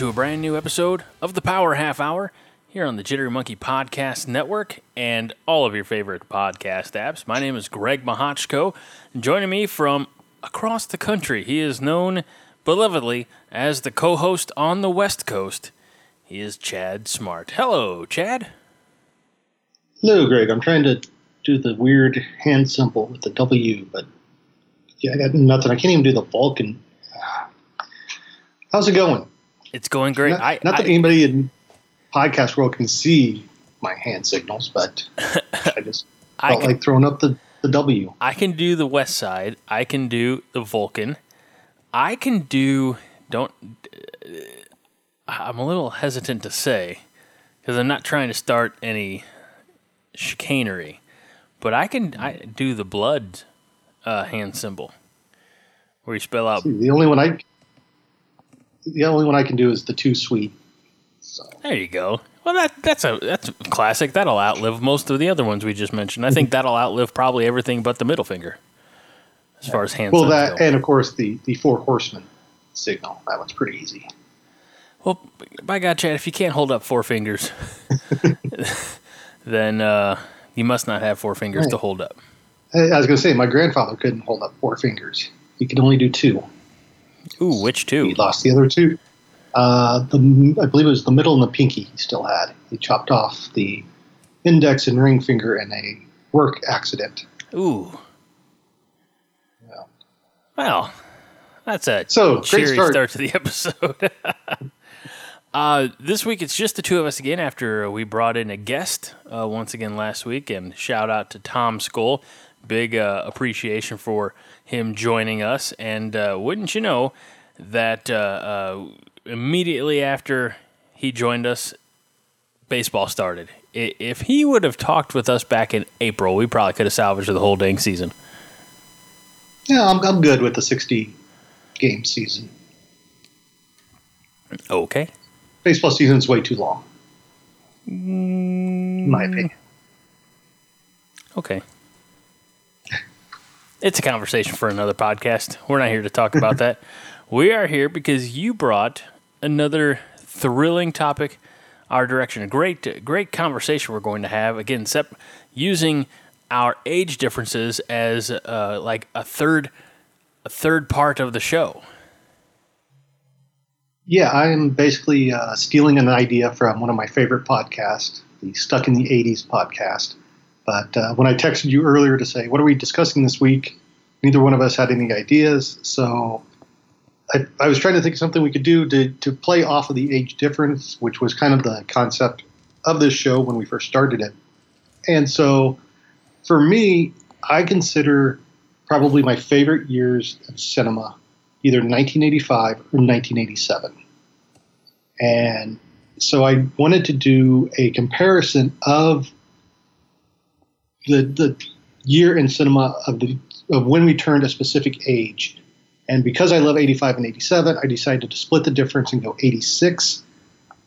to a brand new episode of the Power Half Hour here on the Jittery Monkey Podcast Network and all of your favorite podcast apps. My name is Greg Mahochko. Joining me from across the country, he is known belovedly as the co host on the West Coast. He is Chad Smart. Hello, Chad. Hello, Greg. I'm trying to do the weird hand symbol with the W, but yeah, I got nothing. I can't even do the Vulcan. Ah. How's it going? It's going great. Not, I, not that I- anybody in podcast world can see my hand signals, but I just I felt can- like throwing up the, the W. I can do the West Side. I can do the Vulcan. I can do. Don't. I'm a little hesitant to say because I'm not trying to start any chicanery, but I can. I do the blood uh, hand symbol where you spell out. The only one I the only one I can do is the two sweet. So There you go. Well, that that's a that's a classic. That'll outlive most of the other ones we just mentioned. I think that'll outlive probably everything but the middle finger, as far as hands. well, that go. and of course the the four horsemen signal. That one's pretty easy. Well, by God, Chad, if you can't hold up four fingers, then uh, you must not have four fingers to hold up. I I was going to say my grandfather couldn't hold up four fingers. He could only do two. Ooh, which two? He lost the other two. Uh, the I believe it was the middle and the pinky. He still had. He chopped off the index and ring finger in a work accident. Ooh. Yeah. Well, that's a So, great cheery start. start. to the episode. uh, this week it's just the two of us again after we brought in a guest uh, once again last week. And shout out to Tom Skoll. Big uh, appreciation for him joining us. And uh, wouldn't you know that uh, uh, immediately after he joined us, baseball started. If he would have talked with us back in April, we probably could have salvaged the whole dang season. Yeah, I'm, I'm good with the 60 game season. Okay. Baseball season's way too long, in my opinion. Okay. It's a conversation for another podcast. We're not here to talk about that. We are here because you brought another thrilling topic our direction. A great, great conversation we're going to have. Again, sep- using our age differences as uh, like a third, a third part of the show. Yeah, I am basically uh, stealing an idea from one of my favorite podcasts, the Stuck in the 80s podcast. But uh, when I texted you earlier to say, what are we discussing this week? Neither one of us had any ideas. So I, I was trying to think of something we could do to, to play off of the age difference, which was kind of the concept of this show when we first started it. And so for me, I consider probably my favorite years of cinema either 1985 or 1987. And so I wanted to do a comparison of the the year in cinema of the of when we turned a specific age. And because I love 85 and 87, I decided to split the difference and go 86.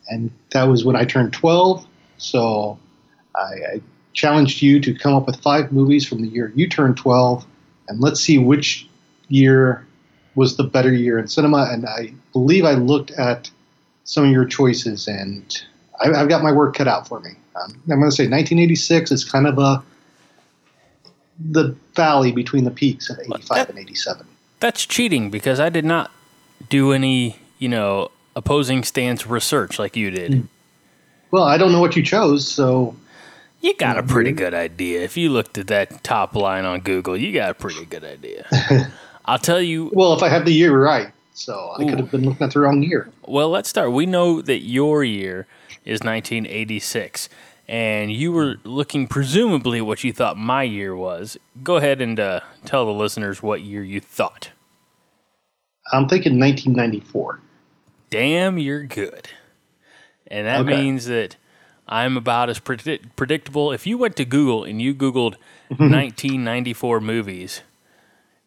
And that was when I turned 12. So I, I challenged you to come up with five movies from the year you turned 12. And let's see which year was the better year in cinema. And I believe I looked at some of your choices, and I, I've got my work cut out for me. Um, I'm going to say 1986 is kind of a the valley between the peaks of 85 that- and 87. That's cheating because I did not do any, you know, opposing stance research like you did. Hmm. Well, I don't know what you chose, so You got a hmm. pretty good idea. If you looked at that top line on Google, you got a pretty good idea. I'll tell you. well, if I have the year right, so I Ooh. could have been looking at the wrong year. Well, let's start. We know that your year is 1986, and you were looking presumably what you thought my year was. Go ahead and uh, tell the listeners what year you thought. I'm thinking 1994. Damn, you're good. And that Okay. means that I'm about as predict- predictable. If you went to Google and you Googled 1994 movies,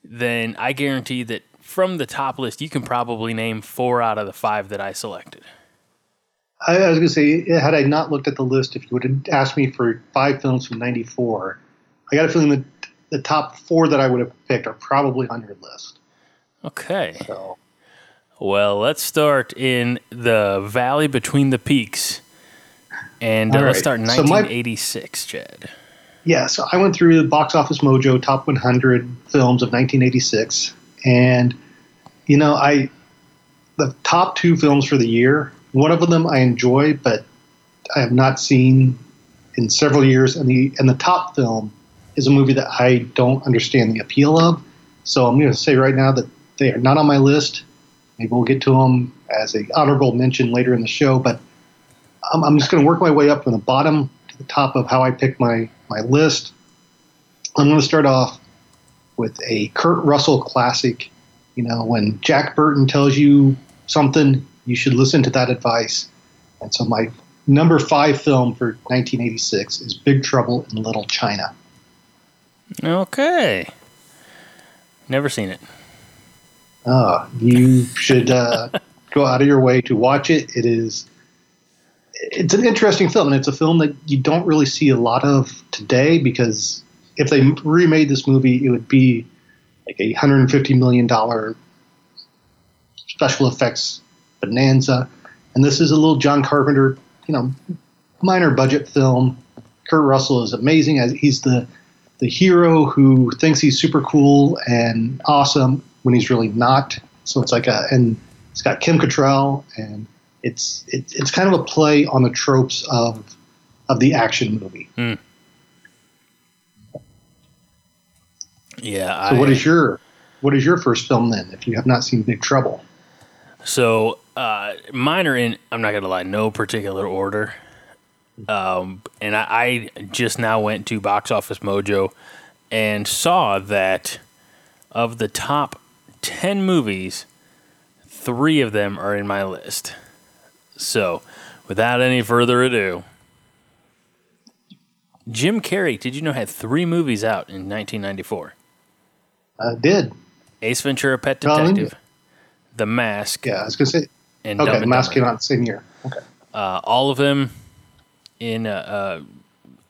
then I guarantee that from the top list, you can probably name four out of the five that I selected. I, I was going to say, had I not looked at the list, if you would have asked me for five films from '94, I got a feeling that the top four that I would have picked are probably on your list. Okay. So Well, let's start in the valley between the peaks. And uh, All let's start in So my- 1986, Chad. Yeah, so I went through the Box Office Mojo Top 100 films of 1986, and you know, I the top two films for the year. One of them I enjoy, but I have not seen in several years, and the and the top film is a movie that I don't understand the appeal of. So I'm going to say right now that they are not on my list. Maybe we'll get to them as a honorable mention later in the show, but I'm, I'm just going to work my way up from the bottom to the top of how I pick my my list. I'm going to start off with a Kurt Russell classic. You know, when Jack Burton tells you something, you should listen to that advice. And so my number five film for 1986 is Big Trouble in Little China. Okay. Never seen it. Uh, you should uh, go out of your way to watch it. It is. It's an interesting film, and it's a film that you don't really see a lot of today because if they remade this movie, it would be like a hundred and fifty million dollar special effects bonanza, and this is a little John Carpenter, you know, minor budget film. Kurt Russell is amazing as he's the the hero who thinks he's super cool and awesome when he's really not. So it's like a and it's got Kim Cattrall and it's it's it's kind of a play on the tropes of of the action movie. Hmm. Yeah. So I, what is your what is your first film then? If you have not seen Big Trouble, So uh, mine are in. I'm not gonna lie, no particular order. Um, and I, I just now went to Box Office Mojo and saw that of the top ten movies, three of them are in my list. So, without any further ado, Jim Carrey, did you know had three movies out in 1994? I did Ace Ventura: Pet Detective, The Mask, yeah? I was gonna say and okay. Dumb and Mask Dumber. came out the same year. Okay, Uh, all of them in uh, uh,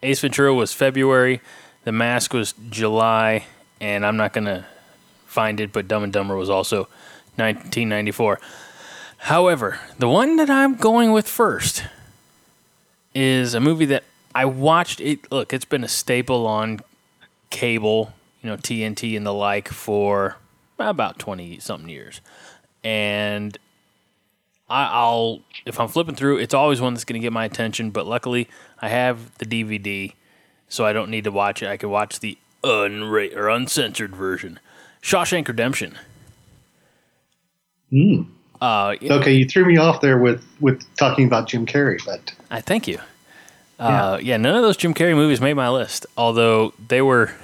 Ace Ventura was February, The Mask was July, and I'm not gonna find it, but Dumb and Dumber was also 1994. However, the one that I'm going with first is a movie that I watched. It look, it's been a staple on cable, you know, TNT and the like for about 20 something years, and I, I'll if I'm flipping through, it's always one that's going to get my attention. But luckily, I have the DVD, so I don't need to watch it. I can watch the unra- or uncensored version. Shawshank Redemption. Mm. Uh, okay. You threw me off there with with talking about Jim Carrey, but I thank you. Uh, yeah, none of those Jim Carrey movies made my list, although they were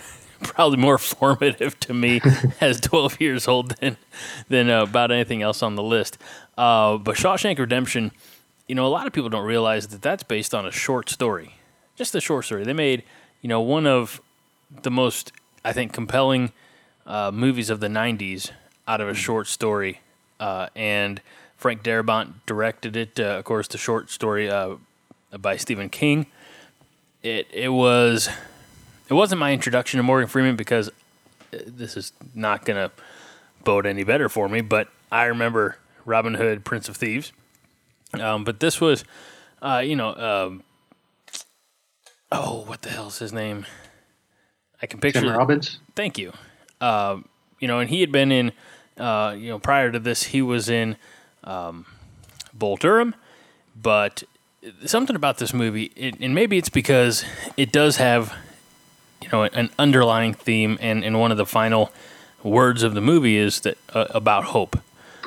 probably more formative to me as 12 years old than than uh, about anything else on the list. Uh, but Shawshank Redemption, you know, a lot of people don't realize that that's based on a short story, just a short story. They made, you know, one of the most, I think, compelling uh, movies of the 90s out of a short story. Uh, and Frank Darabont directed it, uh, of course, the short story uh, by Stephen King. It it was it wasn't my introduction to Morgan Freeman because uh, this is not gonna bode any better for me. But I remember Robin Hood, Prince of Thieves. Um, but this was, uh, you know, um, oh, what the hell's his name? I can picture. Tim Robbins. Thank you. Um, you know, and he had been in, uh, you know, prior to this, he was in um, Bull Durham, but something about this movie, it, and maybe it's because it does have, you know, an underlying theme, and, and one of the final words of the movie is that uh, about hope.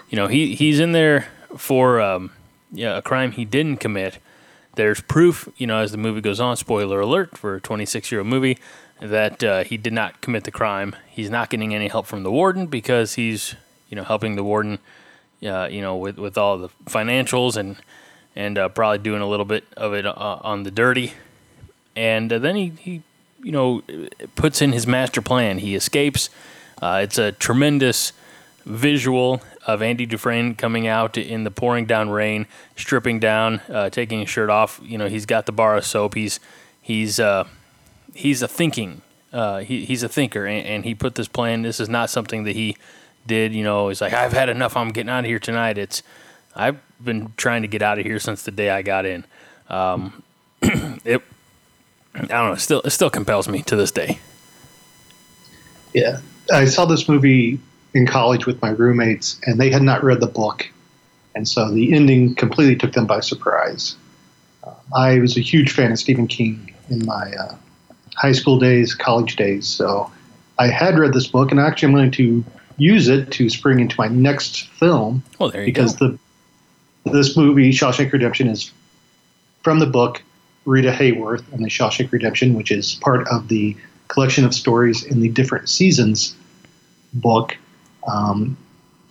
You know, he he's in there for um, a crime he didn't commit. There's proof, you know, as the movie goes on. Spoiler alert for a 26 year old movie that uh, he did not commit the crime. He's not getting any help from the warden because he's, you know, helping the warden, uh, you know, with, with all the financials and and uh, probably doing a little bit of it uh, on the dirty. And uh, then he, he, you know, puts in his master plan. He escapes. Uh, it's a tremendous visual of Andy Dufresne coming out in the pouring down rain, stripping down, uh, taking his shirt off. You know, he's got the bar of soap. He's he's uh, he's a thinking. Uh, he, he's a thinker, and, and he put this plan. This is not something that he did. You know, he's like, I've had enough. I'm getting out of here tonight. It's I've been trying to get out of here since the day I got in. Um, it I don't know. Still it still compels me to this day. Yeah, I saw this movie in college with my roommates, and they had not read the book, and so the ending completely took them by surprise. Um, I was a huge fan of Stephen King in my uh, high school days, college days, so I had read this book, and actually, I'm going to use it to spring into my next film. Well, there you because go. the this movie, Shawshank Redemption, is from the book Rita Hayworth and the Shawshank Redemption, which is part of the collection of stories in the different seasons book. Um,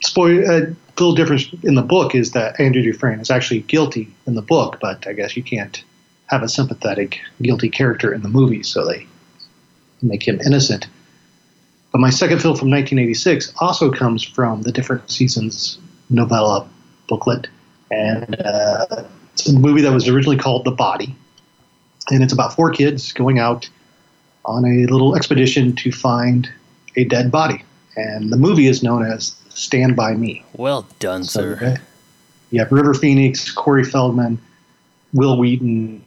spoil a little difference in the book is that Andrew Dufresne is actually guilty in the book, but I guess you can't have a sympathetic guilty character in the movie, so they make him innocent. But my second film from 1986 also comes from the different seasons novella booklet, and uh, it's a movie that was originally called The Body, and it's about four kids going out on a little expedition to find a dead body. And the movie is known as Stand By Me. Well done, So, sir. you have River Phoenix, Corey Feldman, Wil Wheaton,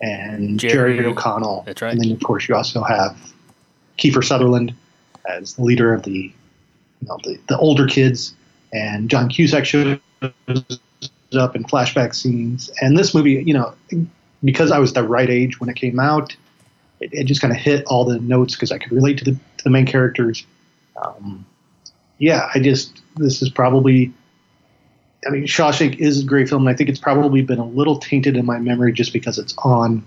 and Jerry- Jerry, O'Connell. that's right. And then, of course, you also have Kiefer Sutherland as the leader of the, you know, the, the older kids, and John Cusack shows up in flashback scenes. And this movie, you know, because I was the right age when it came out, it, it just kind of hit all the notes because I could relate to the to the main characters. Um, yeah, I just this is probably. I mean, Shawshank is a great film, and I think it's probably been a little tainted in my memory just because it's on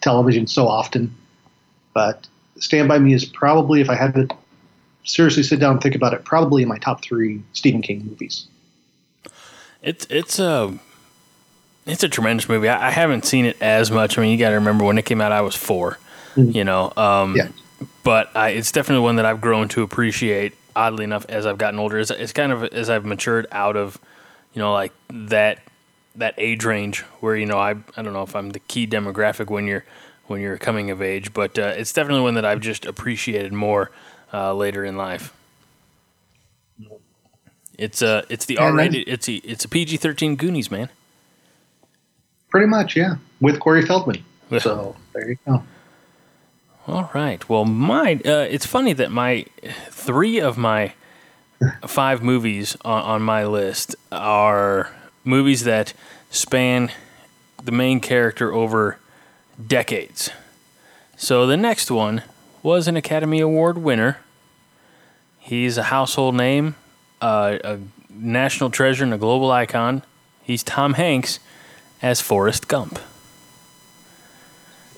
television so often. But Stand by Me is probably, if I had to seriously sit down and think about it, probably in my top three Stephen King movies. It's it's a it's a tremendous movie. I, I haven't seen it as much. I mean, you got to remember when it came out, I was 4 Mhm. You know, um, Yeah. but I, it's definitely one that I've grown to appreciate. Oddly enough, as I've gotten older, it's, it's kind of as I've matured out of, you know, like that that age range where you know I I don't know if I'm the key demographic when you're when you're coming of age, but uh, it's definitely one that I've just appreciated more uh, later in life. It's uh it's the R rated. It's a it's a PG thirteen Goonies man. Pretty much, yeah, with Corey Feldman. So there you go. All right. Well, my Uh, it's funny that my three of my five movies on, on my list are movies that span the main character over decades. So the next one was an Academy Award winner. He's a household name, uh, a national treasure, and a global icon. He's Tom Hanks as Forrest Gump.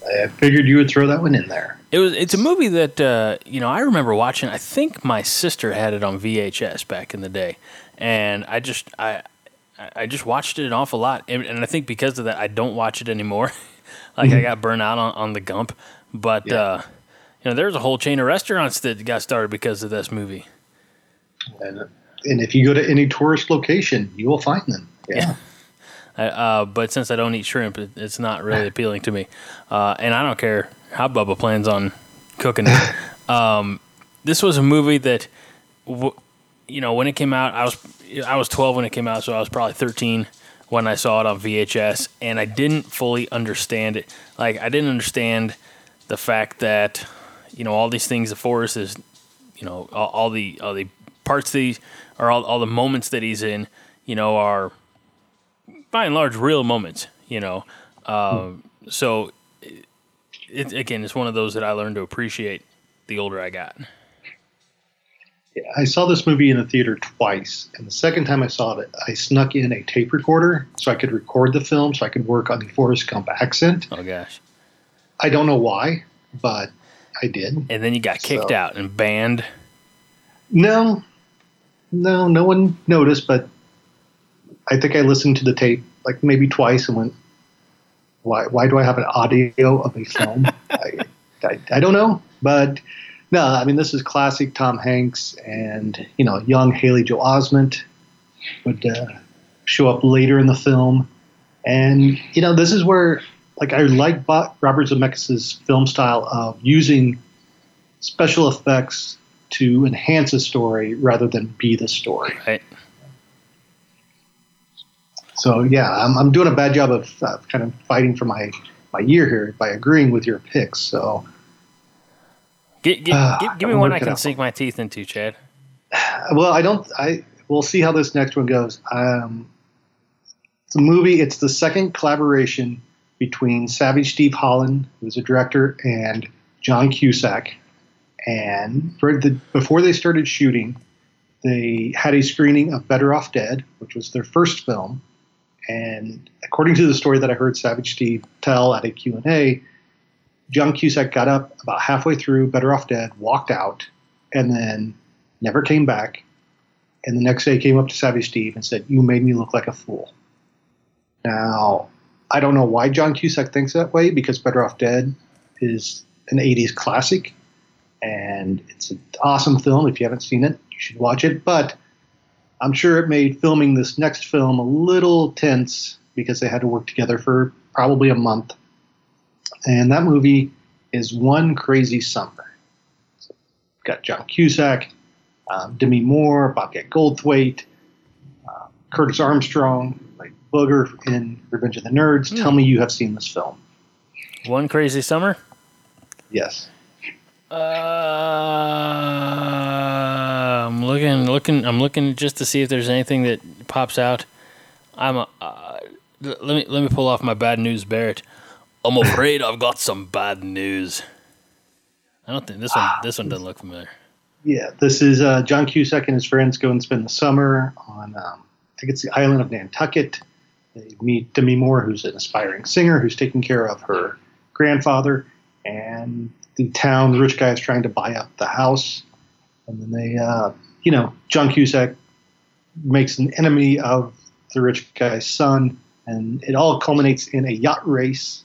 I figured you would throw that one in there. It was. It's a movie that uh, you know I remember watching. I think my sister had it on VHS back in the day, and I just I I just watched it an awful lot, and, and I think because of that I don't watch it anymore. like I got burned out on, on the Gump, but Yeah. uh, you know there's a whole chain of restaurants that got started because of this movie. And, and if you go to any tourist location, you will find them. Yeah. I, uh, but since I don't eat shrimp, it, it's not really appealing to me. Uh, and I don't care how Bubba plans on cooking it. um, this was a movie that, w- you know, when it came out, I was I was 12 when it came out, so I was probably 13 when I saw it on VHS, and I didn't fully understand it. Like I didn't understand the fact that, you know, all these things the Forrest is, you know, all, all the all the parts that he, or all, all the moments that he's in, you know, are by and large real moments, you know. Um, so it, it, again, it's one of those that I learned to appreciate the older I got. Yeah, I saw this movie in the theater twice, and the second time I saw it, I snuck in a tape recorder so I could record the film, so I could work on the Forrest Gump accent. Oh gosh! I don't know why, but I did. And then you got kicked So- out and banned. No, no, no one noticed, but I think I listened to the tape like maybe twice and went, "Why? Why do I have an audio of a film?" I, I, I don't know, but no, I mean this is classic Tom Hanks and you know young Haley Joel Osment would uh, show up later in the film, and you know this is where like I like Bo- Robert Zemeckis' film style of using special effects to enhance a story rather than be the story. Right. So yeah, I'm, I'm doing a bad job of uh, kind of fighting for my my year here by agreeing with your picks. So Gi- gi- Ah, gi- give me one I can sink my teeth into, Chad. well, I don't. I we'll see how this next one goes. Um, it's a movie. It's the second collaboration between Savage Steve Holland, who's a director, and John Cusack. And for the, before they started shooting, they had a screening of Better Off Dead, which was their first film. And according to the story that I heard Savage Steve tell at a Q&A, John Cusack got up about halfway through Better Off Dead, walked out, and then never came back. And the next day came up to Savage Steve and said, You made me look like a fool. Now, I don't know why John Cusack thinks that way because Better Off Dead is an 80s classic and it's an awesome film. If you haven't seen it, you should watch it. But I'm sure it made filming this next film a little tense because they had to work together for probably a month. And that movie is One Crazy Summer. So, got John Cusack, um, Demi Moore, Bobcat Goldthwait, uh, Curtis Armstrong, like Booger in Revenge of the Nerds. Tell me you have seen this film. One crazy summer. Yes. Uh, I'm looking, looking. I'm looking just to see if there's anything that pops out. I'm. A, uh, let me let me pull off my bad news, Barrett. I'm afraid I've got some bad news. I don't think this one. This one doesn't look familiar. Yeah, this is uh, John Cusack and his friends go and spend the summer on, um, I think it's the island of Nantucket. They meet Demi Moore, who's an aspiring singer who's taking care of her grandfather, and the town, the rich guy is trying to buy up the house. And then they, uh, you know, John Cusack makes an enemy of the rich guy's son, and it all culminates in a yacht race.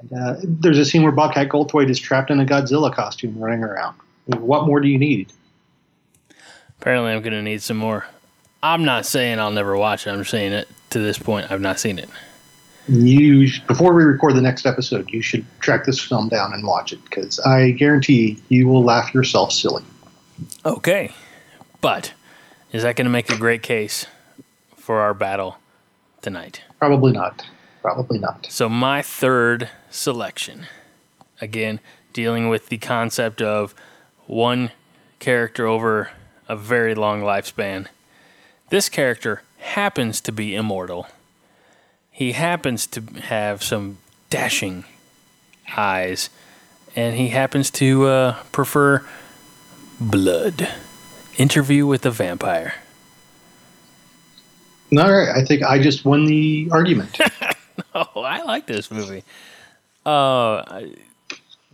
And uh, there's a scene where Bobcat Goldthwait is trapped in a Godzilla costume running around. What more do you need? Apparently, I'm gonna need some more. I'm not saying I'll never watch it. I'm saying it to this point. I've not seen it. You before we record the next episode, you should track this film down and watch it because I guarantee you will laugh yourself silly. Okay, but is that gonna make a great case for our battle tonight? Probably not. Probably not. So my third selection, again dealing with the concept of one character over a very long lifespan. This character happens to be immortal. He happens to have some dashing eyes, and he happens to uh, prefer blood. Interview with the vampire. All right, I think I just won the argument. Oh, I like this movie. Uh,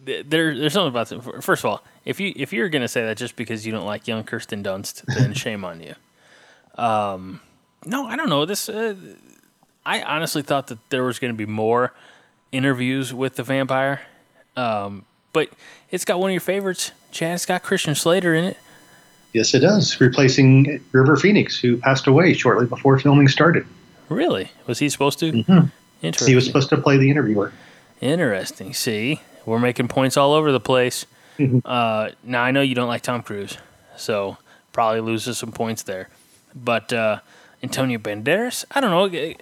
there, there's something about it. First of all, if you if you're gonna say that just because you don't like young Kirsten Dunst, then shame on you. Um, no, I don't know. This, uh, I honestly thought that there was gonna be more interviews with the vampire, um, but it's got one of your favorites, Chad. It's got Christian Slater in it. yes, it does, replacing River Phoenix, who passed away shortly before filming started. Really? Was he supposed to? Mhm. Interesting. He was supposed to play the interviewer. Interesting. See, we're making points all over the place. Mhm. Uh, now I know you don't like Tom Cruise, so probably loses some points there. But uh, Antonio Banderas, I don't know.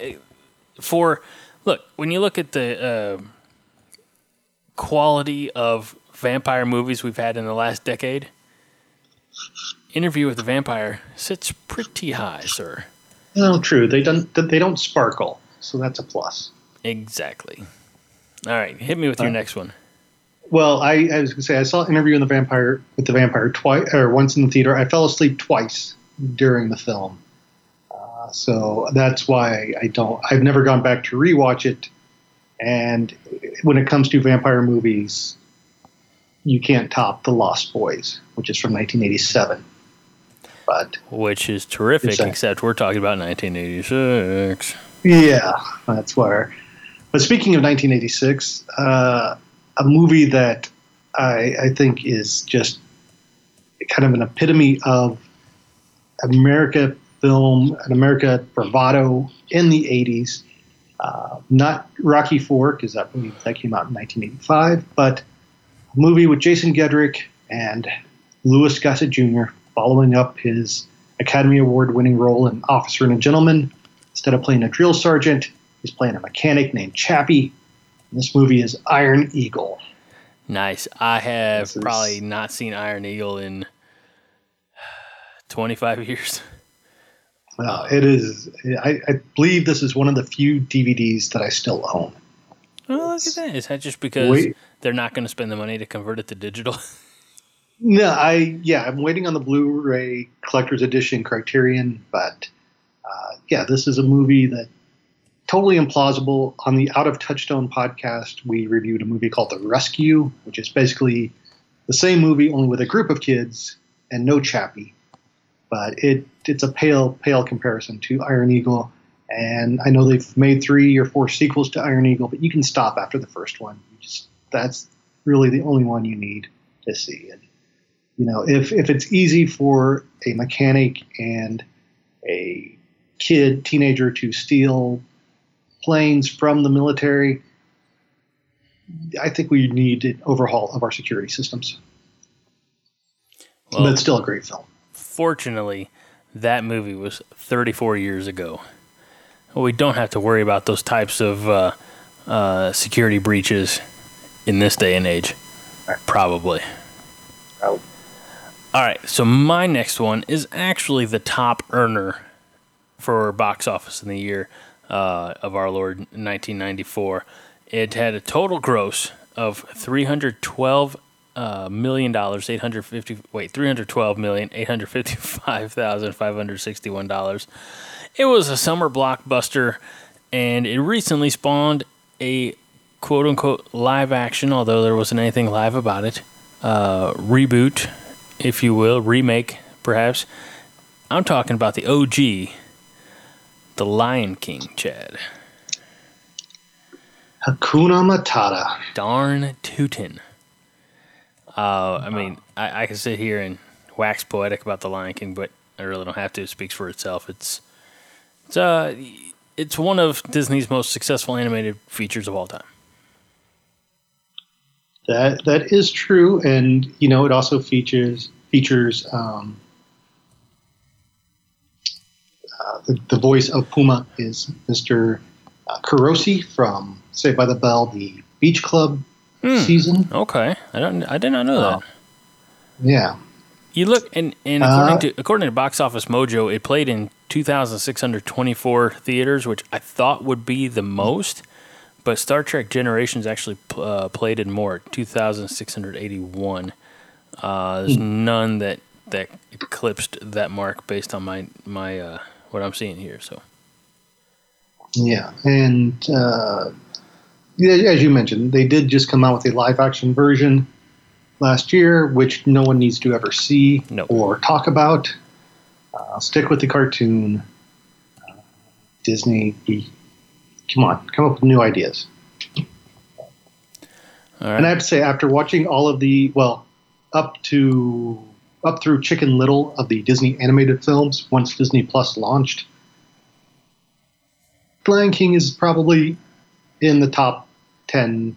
For look, when you look at the uh, quality of vampire movies we've had in the last decade, Interview with the Vampire sits pretty high, sir. No, true. They don't. They don't sparkle, so that's a plus. Exactly. All right, hit me with your Uh, next one. Well, I, I was going to say I saw Interview in the Vampire with the Vampire twice or once in the theater. I fell asleep twice during the film, uh, so that's why I don't. I've never gone back to rewatch it. And when it comes to vampire movies, you can't top The Lost Boys, which is from 1987. But which is terrific, Exactly. except we're talking about 1986. Yeah, that's where. But speaking of 1986, uh, a movie that I, I think is just kind of an epitome of America film, an America bravado in the 80s. Uh, not Rocky Four, because I believe that came out in 1985, but a movie with Jason Gedrick and Louis Gossett Jr. following up his Academy Award winning role in Officer and a Gentleman. Instead of playing a drill sergeant, he's playing a mechanic named Chappie. And this movie is Iron Eagle. Nice. I have This is- probably not seen Iron Eagle in 25 years. Uh, it is. I, I believe this is one of the few DVDs that I still own. Oh, look at that. Is that just because Wait. they're not going to spend the money to convert it to digital? No, I yeah, I'm waiting on the Blu-ray collector's edition Criterion, but uh, yeah, this is a movie that totally implausible. On the Out of Touchstone podcast, we reviewed a movie called The Rescue, which is basically the same movie only with a group of kids and no Chappie. But it it's a pale pale comparison to Iron Eagle. And I know they've made three or four sequels to Iron Eagle, but you can stop after the first one. You just that's really the only one you need to see. And you know, if if it's easy for a mechanic and a kid teenager to steal planes from the military, I think we need an overhaul of our security systems. Well, but it's still a great film. Fortunately, that movie was 34 years ago. We don't have to worry about those types of uh, uh, security breaches in this day and age. Probably. All right, so my next one is actually the top earner for box office in the year uh, of our Lord 1994. It had a total gross of 312 uh, million dollars, 850 wait, three hundred twelve million, eight hundred fifty-five thousand, five hundred sixty-one dollars. It was a summer blockbuster, and it recently spawned a quote unquote live action, although there wasn't anything live about it, uh, reboot, if you will, remake perhaps. I'm talking about the OG, The Lion King, Chad. Hakuna Matata. Darn tootin'. Uh, I mean, I, I can sit here and wax poetic about The Lion King, but I really don't have to. It speaks for itself. It's it's uh it's one of Disney's most successful animated features of all time. That that is true, and you know it also features features um, uh, the, the voice of Pumbaa is Mr. Uh, Carosi from Saved by the Bell, the Beach Club Hmm. season. Okay, I don't I did not know that. Oh. Yeah, You look and, and Uh, according to according to Box Office Mojo, it played in 2,624 theaters, which I thought would be the most. But Star Trek Generations actually uh, played in more, 2,681. Uh, there's none that that eclipsed that mark based on my my uh, what I'm seeing here. So yeah, and uh, yeah, as you mentioned, they did just come out with a live action version last year, which no one needs to ever see No. or talk about. Uh, stick with the cartoon. Uh, Disney, be, come on, come up with new ideas. all right, And I have to say, after watching all of the well, up to up through Chicken Little of the Disney animated films, once Disney Plus launched, Lion King is probably in the top ten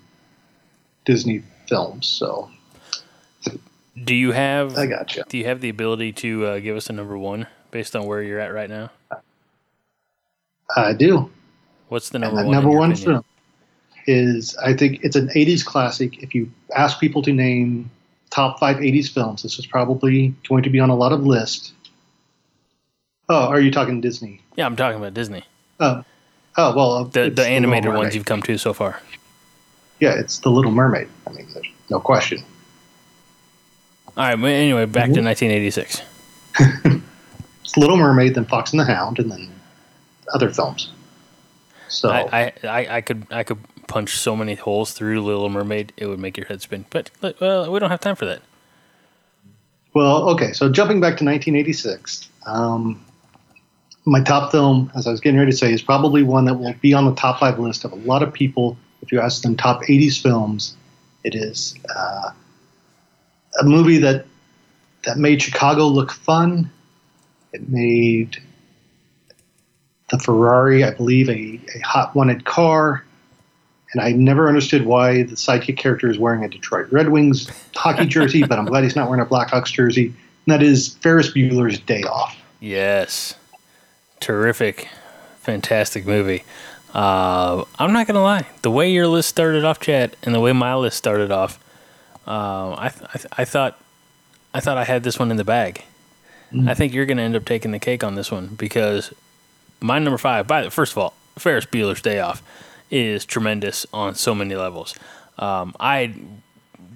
Disney films. So do you have I gotcha. do you have the ability to uh, give us a number one based on where you're at right now? I do. What's the And number one? in number one opinion? film is I think it's an '80s classic. If you ask people to name top five '80s films, this is probably going to be on a lot of lists. Oh, are you talking Disney? Yeah, I'm talking about Disney. Oh, oh well, The the animated ones Mermaid. you've come to so far. Yeah, it's the Little Mermaid. I mean, there's no question. All right. But anyway, back Mm-hmm. to 1986. It's Little Mermaid, then Fox and the Hound, and then other films. So I, I, I, I could I could punch so many holes through Little Mermaid, it would make your head spin. But well, we don't have time for that. Well, okay. So jumping back to 1986, um, my top film, as I was getting ready to say, is probably one that will be on the top five list of a lot of people. If you ask them top 80s films, it is uh, a movie that that made Chicago look fun. It made the Ferrari, I believe, a, a hot wanted car. and I never understood why the sidekick character is wearing a Detroit Red Wings hockey jersey, but I'm glad he's not wearing a Blackhawks jersey. And that is Ferris Bueller's Day Off. Yes, terrific, fantastic movie. Uh, I'm not gonna lie, the way your list started off, Chad, and the way my list started off, uh, I, th- I, thought I thought I had this one in the bag. Mm. I think you're gonna end up taking the cake on this one because my number five. By the first of all, Ferris Bueller's Day Off is tremendous on so many levels. Um, I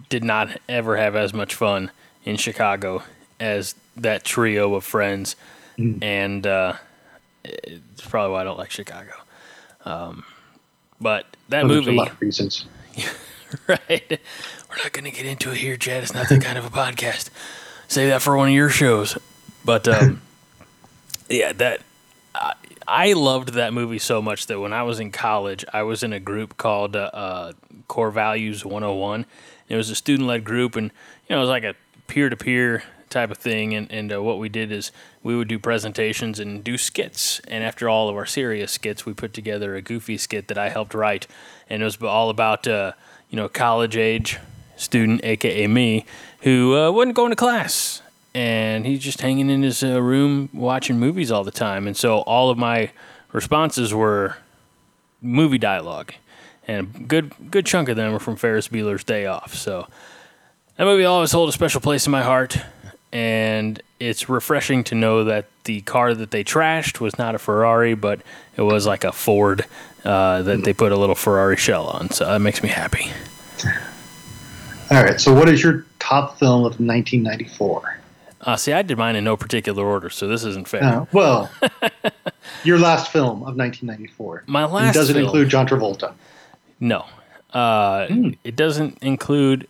did not ever have as much fun in Chicago as that trio of friends, mm. and uh, it's probably why I don't like Chicago. Um, but that well, movie, a lot of reasons, right? We're not going to get into it here, Chad. It's not that kind of a podcast. Save that for one of your shows. But um, yeah, that I, I, loved that movie so much that when I was in college, I was in a group called uh, uh, Core Values 101. It was a student led group, and you know, it was like a peer to peer type of thing. And, and uh, what we did is we would do presentations and do skits. And after all of our serious skits, we put together a goofy skit that I helped write. And it was all about, uh, you know, college age student, aka me, who uh, wasn't going to class. And he's just hanging in his uh, room watching movies all the time. And so all of my responses were movie dialogue. And a good, good chunk of them were from Ferris Bueller's Day Off. So that movie always hold a special place in my heart and it's refreshing to know that the car that they trashed was not a Ferrari, but it was like a Ford uh, that they put a little Ferrari shell on. So that makes me happy. All right. So, what is your top film of 1994? Uh, see, I did mine in no particular order, so this isn't fair. Uh, well, your last film of 1994. My last. It doesn't film, include John Travolta. No, uh, mm. it doesn't include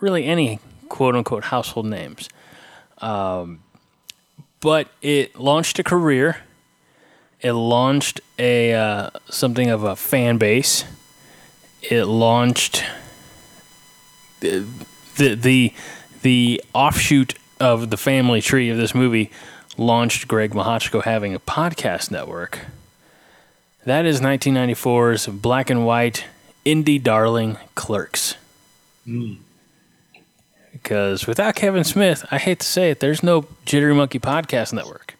really any quote unquote household names. Um, but it launched a career. It launched a uh, something of a fan base. It launched the, the the the offshoot of the family tree of this movie launched Greg Mahochko having a podcast network. That is 1994's black and white indie darling Clerks. Mm because without Kevin Smith, I hate to say it, there's no Jittery Monkey Podcast Network.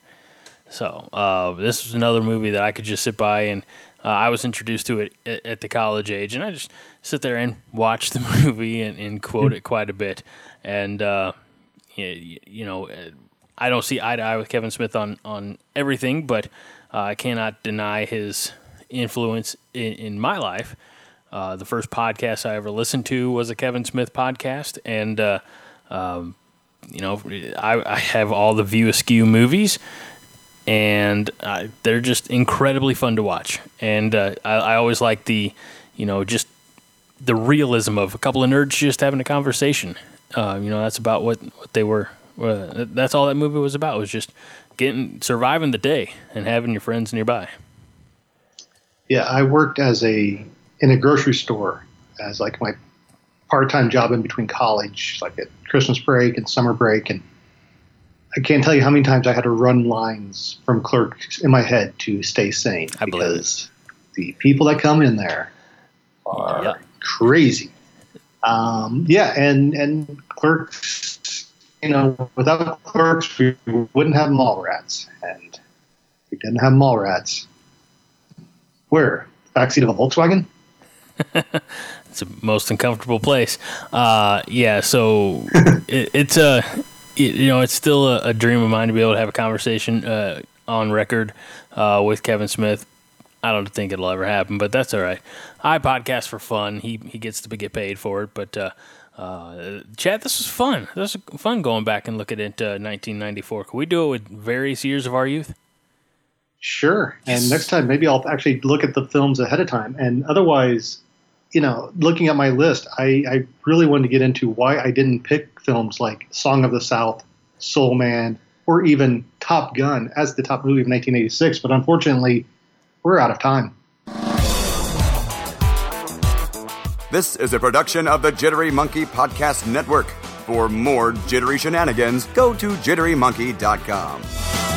So uh, this is another movie that I could just sit by, and uh, I was introduced to it at, at, the college age, and I just sit there and watch the movie and, and quote it quite a bit. And uh, you, you, know, uh, I don't see eye to eye with Kevin Smith on on everything, but uh, I cannot deny his influence in, in my life. Uh, the first podcast I ever listened to was a Kevin Smith podcast, and uh, um, you know I, I, have all the View Askew movies, and uh, they're just incredibly fun to watch. And uh, I, I, always like the you know just the realism of a couple of nerds just having a conversation. Uh, you know that's about what what they were. that's all that movie was about. Was just getting surviving the day and having your friends nearby. Yeah, I worked as a in a grocery store as like my part-time job in between college, like at Christmas break and summer break, and I can't tell you how many times I had to run lines from clerks in my head to stay sane I because the people that come in there are crazy. Um, yeah, and and clerks, you know, without clerks, we wouldn't have Mallrats, and we didn't have Mallrats. Where backseat of a Volkswagen? It's the most uncomfortable place. Uh, yeah, so it, it's a you know it's still a, a, dream of mine to be able to have a conversation uh, on record uh, with Kevin Smith. I don't think it'll ever happen, but that's all right. I podcast for fun. He he gets to get paid for it, but. Uh, uh, Chad, this was fun. This was fun going back and looking at 1994. Can we do it with various years of our youth? Sure. And next time, maybe I'll actually look at the films ahead of time. And otherwise, you know, looking at my list, I, I really wanted to get into why I didn't pick films like Song of the South, Soul Man, or even Top Gun as the top movie of 1986. But unfortunately, we're out of time. This is a production of the Jittery Monkey Podcast Network. For more jittery shenanigans, go to jitterymonkey.com.